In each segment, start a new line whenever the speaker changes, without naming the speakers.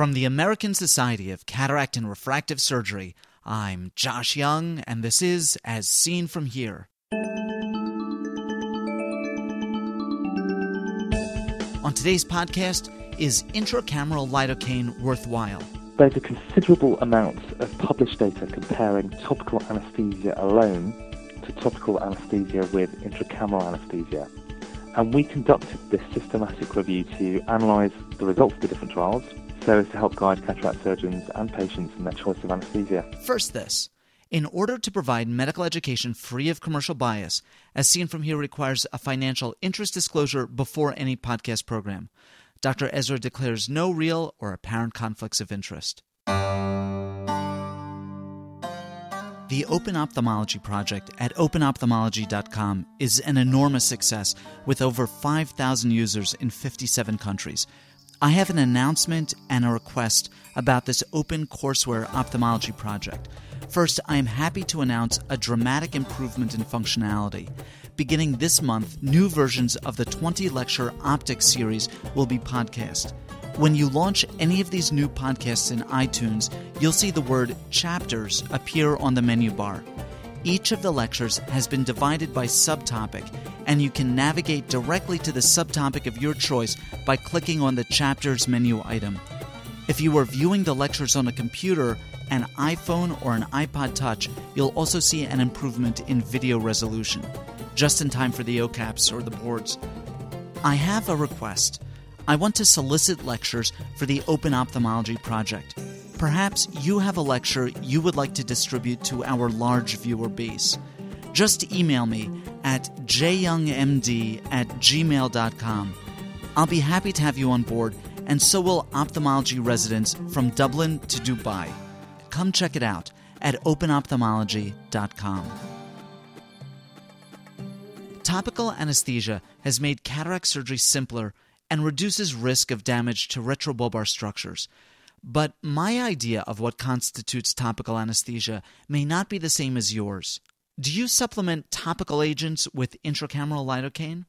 From the American Society of Cataract and Refractive Surgery, I'm Josh Young, and this is As Seen From Here. On today's podcast, is intracameral lidocaine worthwhile?
There's a considerable amount of published data comparing topical anesthesia alone to topical anesthesia with intracameral anesthesia. And we conducted this systematic review to analyse the results of the different trials so as to help guide cataract surgeons and patients in their choice of anesthesia.
First, this. In order to provide medical education free of commercial bias, as seen from here requires a financial interest disclosure before any podcast program. Dr. Ezra declares no real or apparent conflicts of interest. The Open Ophthalmology Project at openophthalmology.com is an enormous success with over 5,000 users in 57 countries. I have an announcement and a request about this open courseware ophthalmology project. First, I am happy to announce a dramatic improvement in functionality. Beginning this month, new versions of the 20 lecture optics series will be podcast. When you launch any of these new podcasts in iTunes, you'll see the word chapters appear on the menu bar. Each of the lectures has been divided by subtopic, and you can navigate directly to the subtopic of your choice by clicking on the chapters menu item. If you are viewing the lectures on a computer, an iPhone, or an iPod Touch, you'll also see an improvement in video resolution, just in time for the OKAPs or the boards. I have a request. I want to solicit lectures for the Open Ophthalmology Project. Perhaps you have a lecture you would like to distribute to our large viewer base. Just email me at jyoungmd at gmail.com. I'll be happy to have you on board, and so will ophthalmology residents from Dublin to Dubai. Come check it out at openophthalmology.com. Topical anesthesia has made cataract surgery simpler and reduces risk of damage to retrobulbar structures. But my idea of what constitutes topical anesthesia may not be the same as yours. Do you supplement topical agents with intracameral lidocaine?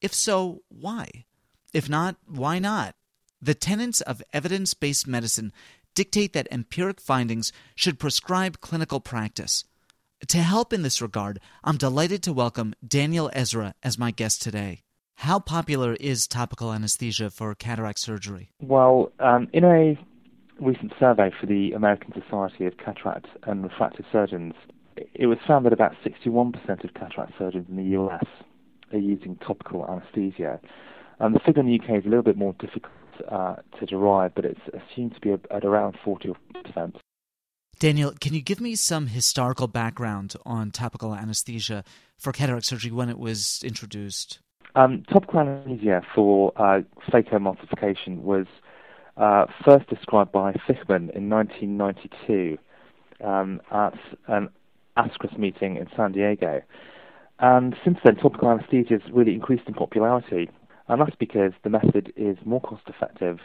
If so, why? If not, why not? The tenets of evidence based medicine dictate that empiric findings should prescribe clinical practice. To help in this regard, I'm delighted to welcome Daniel Ezra as my guest today. How popular is topical anesthesia for cataract surgery?
Well, um, in a recent survey for the American Society of Cataract and Refractive Surgeons, it was found that about 61% of cataract surgeons in the US are using topical anesthesia. And the figure in the UK is a little bit more difficult uh, to derive, but it's assumed to be at around 40%.
Daniel, can you give me some historical background on topical anesthesia for cataract surgery when it was introduced?
Um, topical anesthesia for uh, phacoemulsification was uh, first described by Fichman in 1992 um, at an ASCRS meeting in San Diego. And since then, topical anesthesia has really increased in popularity, and that's because the method is more cost effective,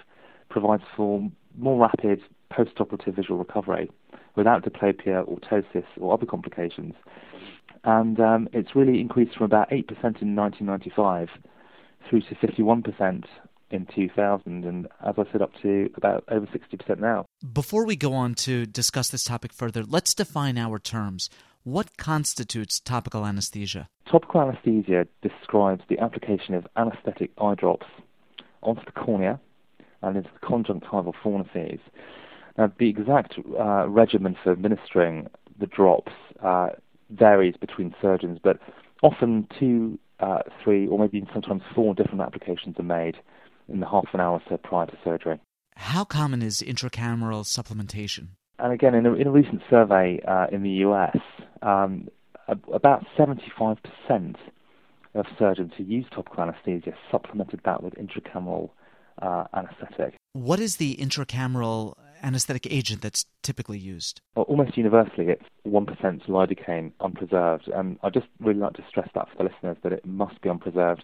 provides for more rapid post-operative visual recovery without diplopia or ptosis or other complications. And um, it's really increased from about 8% in 1995 through to 51% in 2000, and as I said, up to about over 60% now.
Before we go on to discuss this topic further, let's define our terms. What constitutes topical anesthesia?
Topical anesthesia describes the application of anesthetic eye drops onto the cornea and into the conjunctival fornices. Now, the exact uh, regimen for administering the drops uh, varies between surgeons, but often two, uh, three, or maybe sometimes four different applications are made in the half an hour or so prior to surgery.
How common is intracameral supplementation?
And again, in a, in a recent survey uh, in the US, um, about 75% of surgeons who use topical anesthesia supplemented that with intracameral uh, anesthetic.
What is the intracameral anesthetic agent that's typically used?
Well, almost universally, it's 1% lidocaine unpreserved. And I'd just really like to stress that for the listeners that it must be unpreserved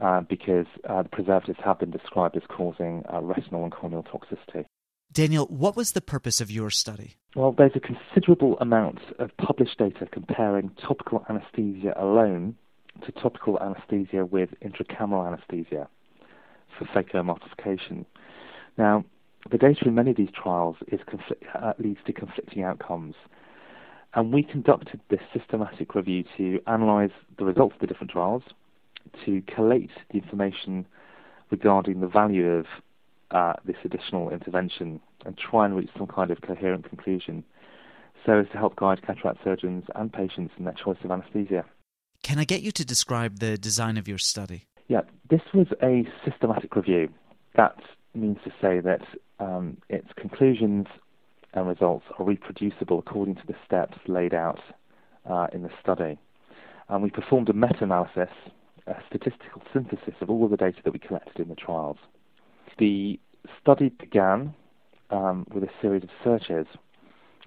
uh, because uh, the preservatives have been described as causing uh, retinal and corneal toxicity.
Daniel, what was the purpose of your study?
Well, there's a considerable amount of published data comparing topical anesthesia alone to topical anesthesia with intracameral anesthesia for phacoemulsification. Now, the data in many of these trials is conflict, uh, leads to conflicting outcomes. And we conducted this systematic review to analyse the results of the different trials, to collate the information regarding the value of uh, this additional intervention, and try and reach some kind of coherent conclusion so as to help guide cataract surgeons and patients in their choice of anaesthesia.
Can I get you to describe the design of your study?
Yeah, this was a systematic review. That means to say that um, its conclusions and results are reproducible according to the steps laid out uh, in the study. And we performed a meta-analysis, a statistical synthesis of all of the data that we collected in the trials. The study began um, with a series of searches,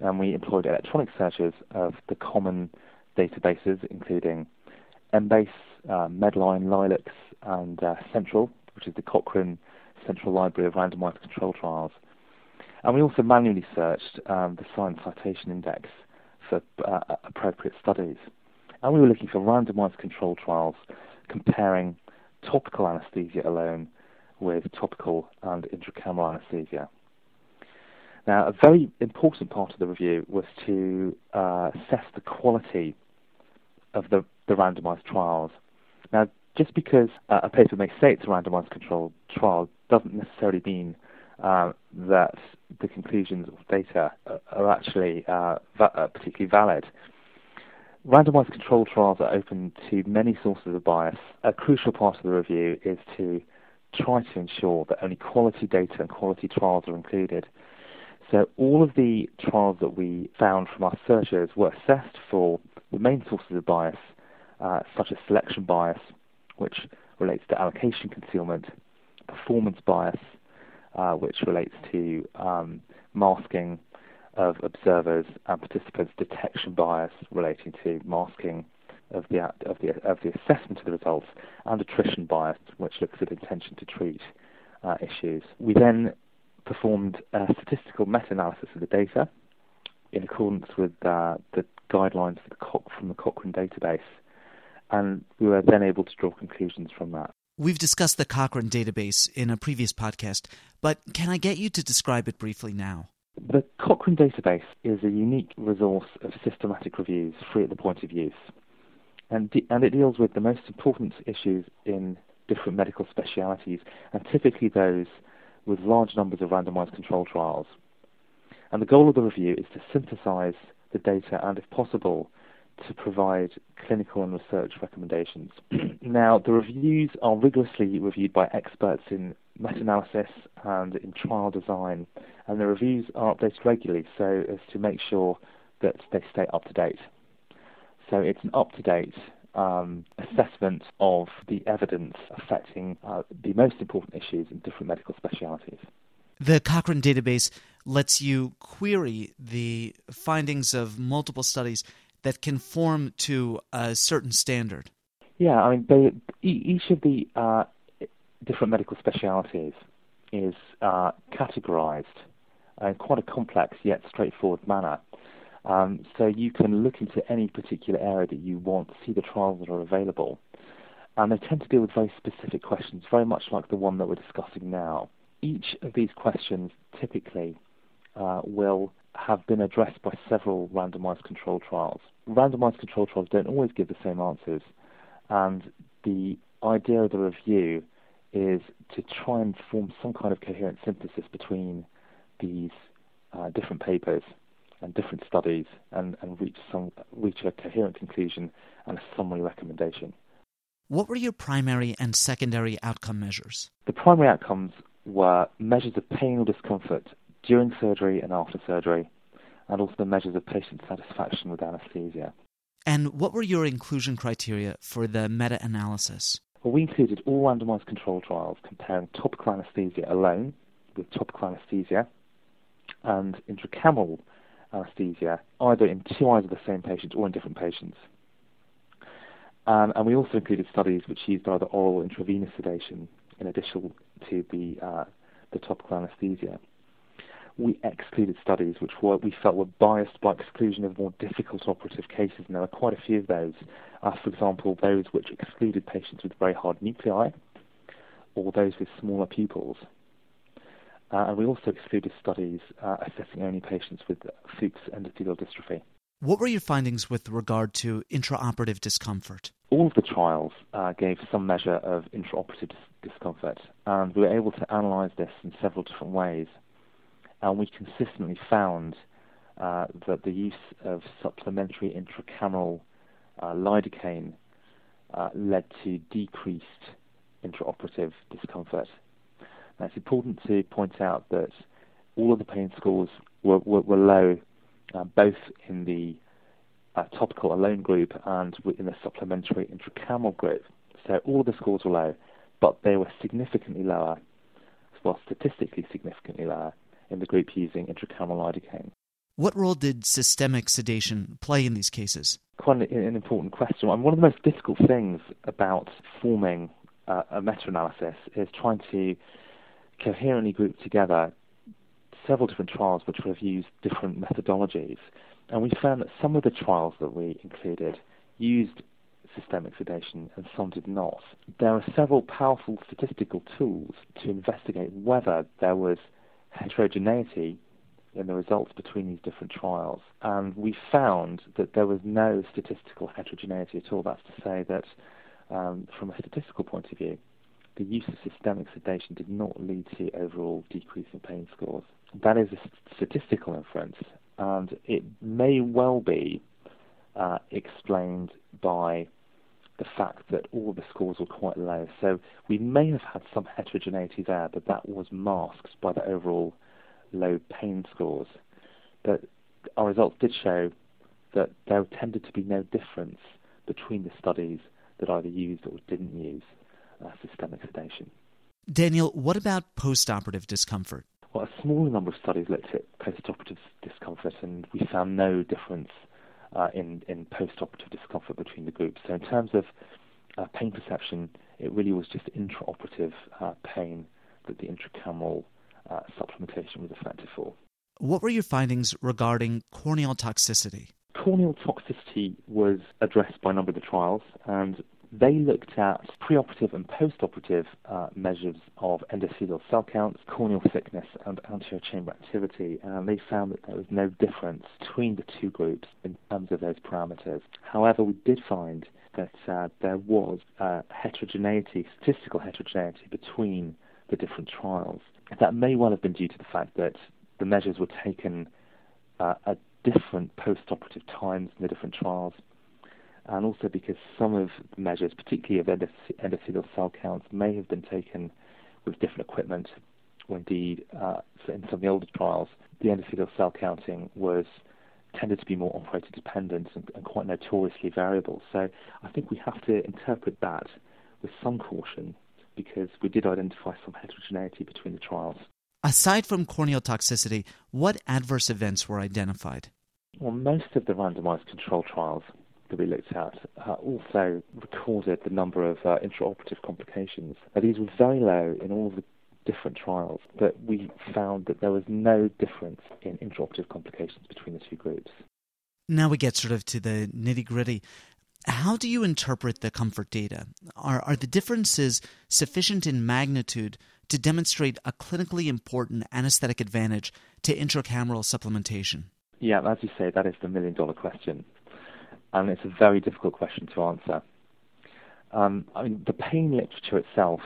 and we employed electronic searches of the common databases, including Embase, uh, Medline, Lilacs, and uh, Central, which is the Cochrane Central Library of Randomized Control Trials. And we also manually searched um, the Science Citation Index for uh, appropriate studies. And we were looking for randomized control trials comparing topical anesthesia alone with topical and intracameral anesthesia. Now, a very important part of the review was to uh, assess the quality of the, the randomized trials. Now, just because uh, a paper may say it's a randomized controlled trial doesn't necessarily mean uh, that the conclusions of data are actually uh, va- uh, particularly valid. Randomized controlled trials are open to many sources of bias. A crucial part of the review is to try to ensure that only quality data and quality trials are included. So all of the trials that we found from our searches were assessed for the main sources of bias, uh, such as selection bias, which relates to allocation concealment, performance bias, uh, which relates to um, masking of observers and participants, detection bias relating to masking of the of the of the assessment of the results, and attrition bias, which looks at intention to treat uh, issues. We then performed a statistical meta-analysis of the data in accordance with uh, the guidelines the from the Cochrane database, and we were then able to draw conclusions from that.
We've discussed the Cochrane database in a previous podcast, but can I get you to describe it briefly now?
The Cochrane database is a unique resource of systematic reviews free at the point of use, and, de- and it deals with the most important issues in different medical specialities, and typically those with large numbers of randomized control trials. And the goal of the review is to synthesize the data and, if possible, to provide clinical and research recommendations. now, the reviews are rigorously reviewed by experts in meta-analysis and in trial design, and the reviews are updated regularly so as to make sure that they stay up to date. So it's an up-to-date um, assessment of the evidence affecting uh, the most important issues in different medical specialities.
The Cochrane database lets you query the findings of multiple studies that conform to a certain standard.
Yeah, I mean, they, each of the uh, different medical specialities is uh, categorized in quite a complex yet straightforward manner. Um, so you can look into any particular area that you want, see the trials that are available. And they tend to deal with very specific questions, very much like the one that we're discussing now. Each of these questions typically uh, will have been addressed by several randomized control trials. Randomized control trials don't always give the same answers, and the idea of the review is to try and form some kind of coherent synthesis between these uh, different papers and different studies and, and reach some reach a coherent conclusion and a summary recommendation.
What were your primary and secondary outcome measures?
The primary outcomes were measures of pain or discomfort during surgery and after surgery, and also the measures of patient satisfaction with anesthesia.
And what were your inclusion criteria for the meta analysis?
Well, we included all randomized control trials comparing topical anesthesia alone with topical anesthesia and intracameral anesthesia, either in two eyes of the same patient or in different patients. Um, and we also included studies which used either oral or intravenous sedation in addition to the, uh, the topical anesthesia we excluded studies which were, we felt were biased by exclusion of more difficult operative cases, and there are quite a few of those. Uh, for example, those which excluded patients with very hard nuclei, or those with smaller pupils. Uh, and we also excluded studies uh, assessing only patients with Fuchs endothelial dystrophy.
What were your findings with regard to intraoperative discomfort?
All of the trials uh, gave some measure of intraoperative dis- discomfort, and we were able to analyze this in several different ways. And we consistently found uh, that the use of supplementary intracameral uh, lidocaine uh, led to decreased intraoperative discomfort. Now, it's important to point out that all of the pain scores were, were, were low, uh, both in the uh, topical alone group and in the supplementary intracameral group. So all of the scores were low, but they were significantly lower, well, statistically significantly lower, in the group using intracameral lidocaine.
What role did systemic sedation play in these cases?
Quite an, an important question. And one of the most difficult things about forming uh, a meta-analysis is trying to coherently group together several different trials which have used different methodologies. And we found that some of the trials that we included used systemic sedation and some did not. There are several powerful statistical tools to investigate whether there was heterogeneity in the results between these different trials. And we found that there was no statistical heterogeneity at all. That's to say that um, from a statistical point of view, the use of systemic sedation did not lead to overall decrease in pain scores. That is a statistical inference, and it may well be uh, explained by the fact that all the scores were quite low. So we may have had some heterogeneity there, but that was masked by the overall low pain scores. But our results did show that there tended to be no difference between the studies that either used or didn't use uh, systemic sedation.
Daniel, what about postoperative discomfort?
Well, a small number of studies looked at postoperative discomfort, and we found no difference uh, in, in postoperative discomfort between the groups. So, in terms of uh, pain perception, it really was just intraoperative uh, pain that the intracameral uh, supplementation was effective for.
What were your findings regarding corneal toxicity?
Corneal toxicity was addressed by a number of the trials, and they looked at preoperative and postoperative uh, measures of endothelial cell counts, corneal thickness, and anterior chamber activity, and they found that there was no difference between the two groups in terms of those parameters. However, we did find that uh, there was uh, heterogeneity, statistical heterogeneity between the different trials. That may well have been due to the fact that the measures were taken uh, at different post-operative times in the different trials, and also because some of the measures, particularly of endothelial cell counts, may have been taken with different equipment, or indeed, uh, in some of the older trials, the endothelial cell counting was tended to be more operator dependent and, and quite notoriously variable. So I think we have to interpret that with some caution because we did identify some heterogeneity between the trials.
Aside from corneal toxicity, what adverse events were identified?
Well, most of the randomized control trials that we looked at uh, also recorded the number of uh, intraoperative complications. Now, these were very low in all of the different trials, but we found that there was no difference in intraoperative complications between the two groups.
Now we get sort of to the nitty gritty. How do you interpret the comfort data? Are, are the differences sufficient in magnitude to demonstrate a clinically important anesthetic advantage to intracameral supplementation?
Yeah, as you say, that is the million dollar question. And it's a very difficult question to answer. Um, I mean, the pain literature itself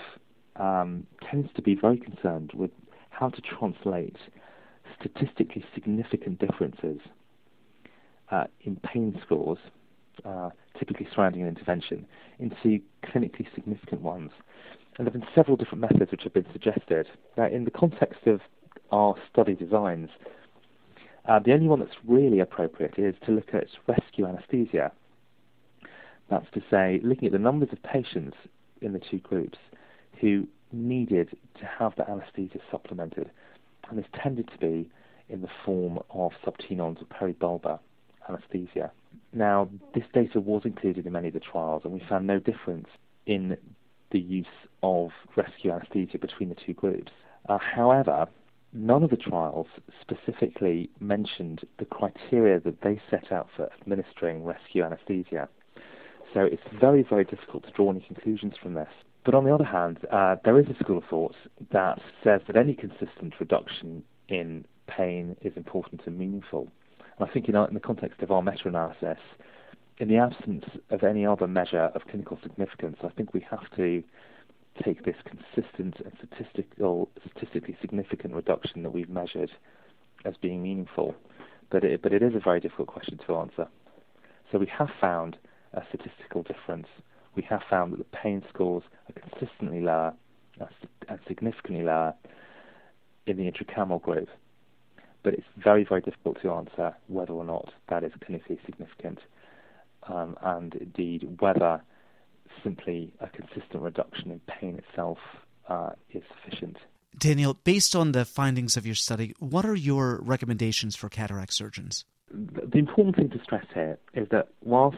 um, tends to be very concerned with how to translate statistically significant differences uh, in pain scores uh, typically surrounding an intervention into clinically significant ones. And there have been several different methods which have been suggested. Now, in the context of our study designs, uh, the only one that's really appropriate is to look at rescue anesthesia. That's to say, looking at the numbers of patients in the two groups who needed to have the anesthesia supplemented. And this tended to be in the form of subtenons or peribulbar anesthesia. Now, this data was included in many of the trials, and we found no difference in the use of rescue anesthesia between the two groups. Uh, however, none of the trials specifically mentioned the criteria that they set out for administering rescue anesthesia. So it's very, very difficult to draw any conclusions from this. But on the other hand, uh, there is a school of thought that says that any consistent reduction in pain is important and meaningful. And I think in, in the context of our meta-analysis, in the absence of any other measure of clinical significance, I think we have to take this consistent and statistical, statistically significant reduction that we've measured as being meaningful. But it, but it is a very difficult question to answer. So we have found a statistical difference. We have found that the pain scores are consistently lower and significantly lower in the intracameral group. But it's very, very difficult to answer whether or not that is clinically significant, um, and indeed whether simply a consistent reduction in pain itself uh, is sufficient.
Daniel, based on the findings of your study, what are your recommendations for cataract surgeons?
The important thing to stress here is that whilst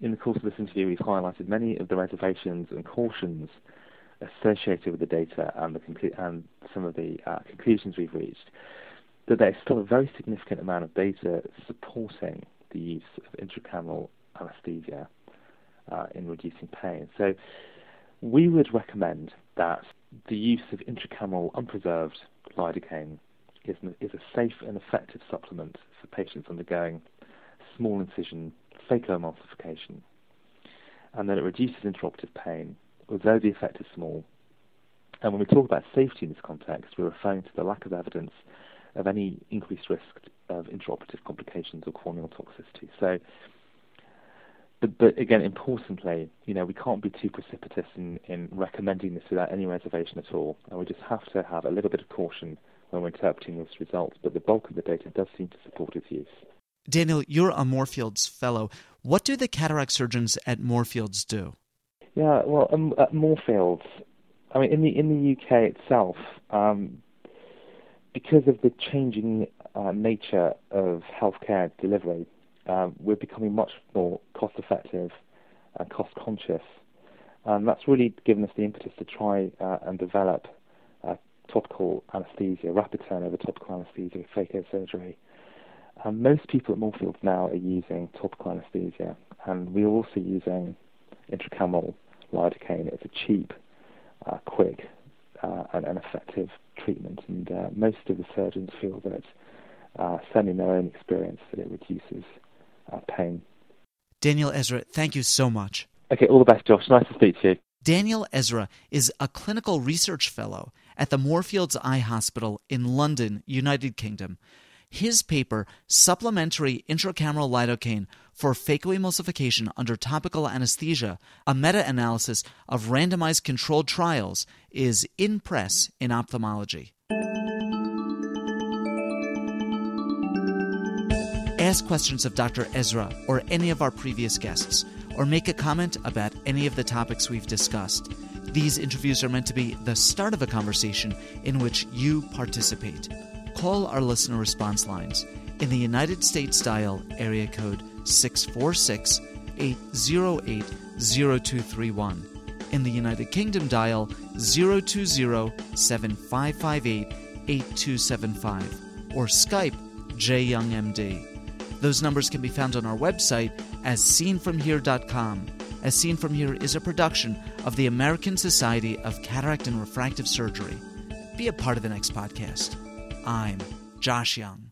in the course of this interview we've highlighted many of the reservations and cautions associated with the data and, the conclu- and some of the uh, conclusions we've reached, that there's still a very significant amount of data supporting the use of intracameral anesthesia uh, in reducing pain. So we would recommend that the use of intracameral unpreserved lidocaine is, is a safe and effective supplement for patients undergoing small incision phacoemulsification, and that it reduces intraoperative pain, although the effect is small. And when we talk about safety in this context, we're referring to the lack of evidence of any increased risk of intraoperative complications or corneal toxicity. So but, but again, importantly, you know, we can't be too precipitous in, in recommending this without any reservation at all, and we just have to have a little bit of caution when we're interpreting those results. But the bulk of the data does seem to support its use.
Daniel, you're a Moorfields Fellow. What do the cataract surgeons at Moorfields do?
Yeah, well, um, at Moorfields, I mean, in the in the UK itself, um, because of the changing uh, nature of healthcare delivery, uh, we're becoming much more cost effective and cost conscious. And that's really given us the impetus to try uh, and develop uh, topical anesthesia, rapid turnover topical anesthesia, phaco surgery. And most people at Moorfields now are using topical anesthesia, and we're also using intracameral lidocaine. It's a cheap, uh, quick, uh, and, and, effective treatment, and uh, most of the surgeons feel that, certainly in their own experience, that it reduces uh, pain.
Daniel Ezra, thank you so much.
Okay, all the best, Josh. Nice to speak to you.
Daniel Ezra is a clinical research fellow at the Moorfields Eye Hospital in London, United Kingdom. His paper, Supplementary Intracameral Lidocaine for Phacoemulsification Under Topical Anesthesia, a meta analysis of randomized controlled trials, is in press in ophthalmology. Ask questions of Dr. Ezra or any of our previous guests, or make a comment about any of the topics we've discussed. These interviews are meant to be the start of a conversation in which you participate. Call our listener response lines. In the United States, dial area code 646 808 0231. In the United Kingdom, dial 020 7558 8275 or Skype JYoungMD. Those numbers can be found on our website as seenfromhere.com. As Seen From Here is a production of the American Society of Cataract and Refractive Surgery. Be a part of the next podcast. I'm Josh Young.